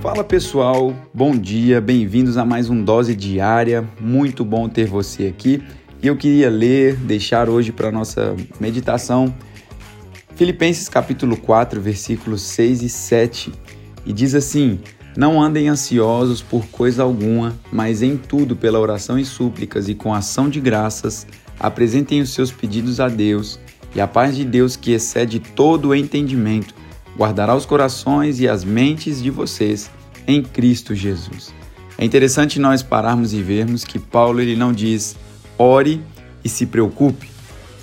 Fala pessoal, bom dia, bem-vindos a mais um Dose Diária. Muito bom ter você aqui. E eu queria ler, deixar hoje para nossa meditação Filipenses capítulo 4, versículos 6 e 7. E diz assim: Não andem ansiosos por coisa alguma, mas em tudo pela oração e súplicas e com ação de graças, apresentem os seus pedidos a Deus, e a paz de Deus que excede todo o entendimento guardará os corações e as mentes de vocês em Cristo Jesus. É interessante nós pararmos e vermos que Paulo ele não diz ore e se preocupe.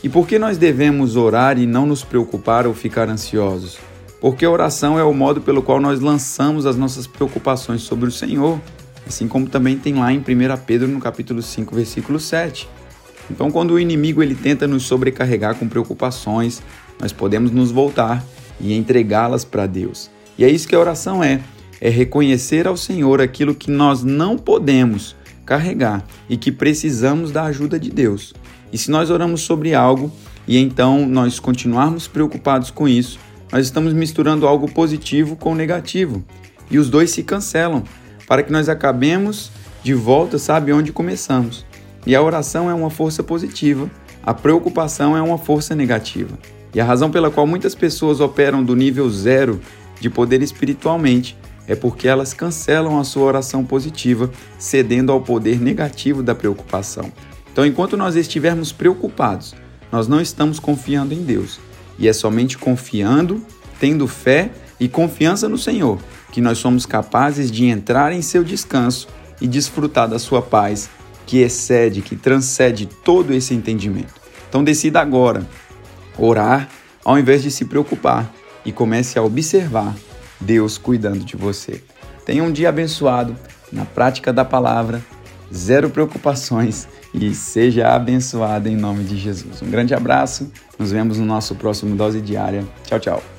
E por que nós devemos orar e não nos preocupar ou ficar ansiosos? Porque a oração é o modo pelo qual nós lançamos as nossas preocupações sobre o Senhor, assim como também tem lá em 1 Pedro no capítulo 5, versículo 7. Então, quando o inimigo ele tenta nos sobrecarregar com preocupações, nós podemos nos voltar e entregá-las para Deus. E é isso que a oração é: é reconhecer ao Senhor aquilo que nós não podemos carregar e que precisamos da ajuda de Deus. E se nós oramos sobre algo e então nós continuarmos preocupados com isso, nós estamos misturando algo positivo com negativo e os dois se cancelam para que nós acabemos de volta, sabe, onde começamos. E a oração é uma força positiva, a preocupação é uma força negativa. E a razão pela qual muitas pessoas operam do nível zero de poder espiritualmente é porque elas cancelam a sua oração positiva, cedendo ao poder negativo da preocupação. Então, enquanto nós estivermos preocupados, nós não estamos confiando em Deus. E é somente confiando, tendo fé e confiança no Senhor que nós somos capazes de entrar em seu descanso e desfrutar da sua paz, que excede, que transcende todo esse entendimento. Então, decida agora orar ao invés de se preocupar e comece a observar Deus cuidando de você. Tenha um dia abençoado na prática da palavra, zero preocupações e seja abençoado em nome de Jesus. Um grande abraço, nos vemos no nosso próximo Dose Diária. Tchau, tchau.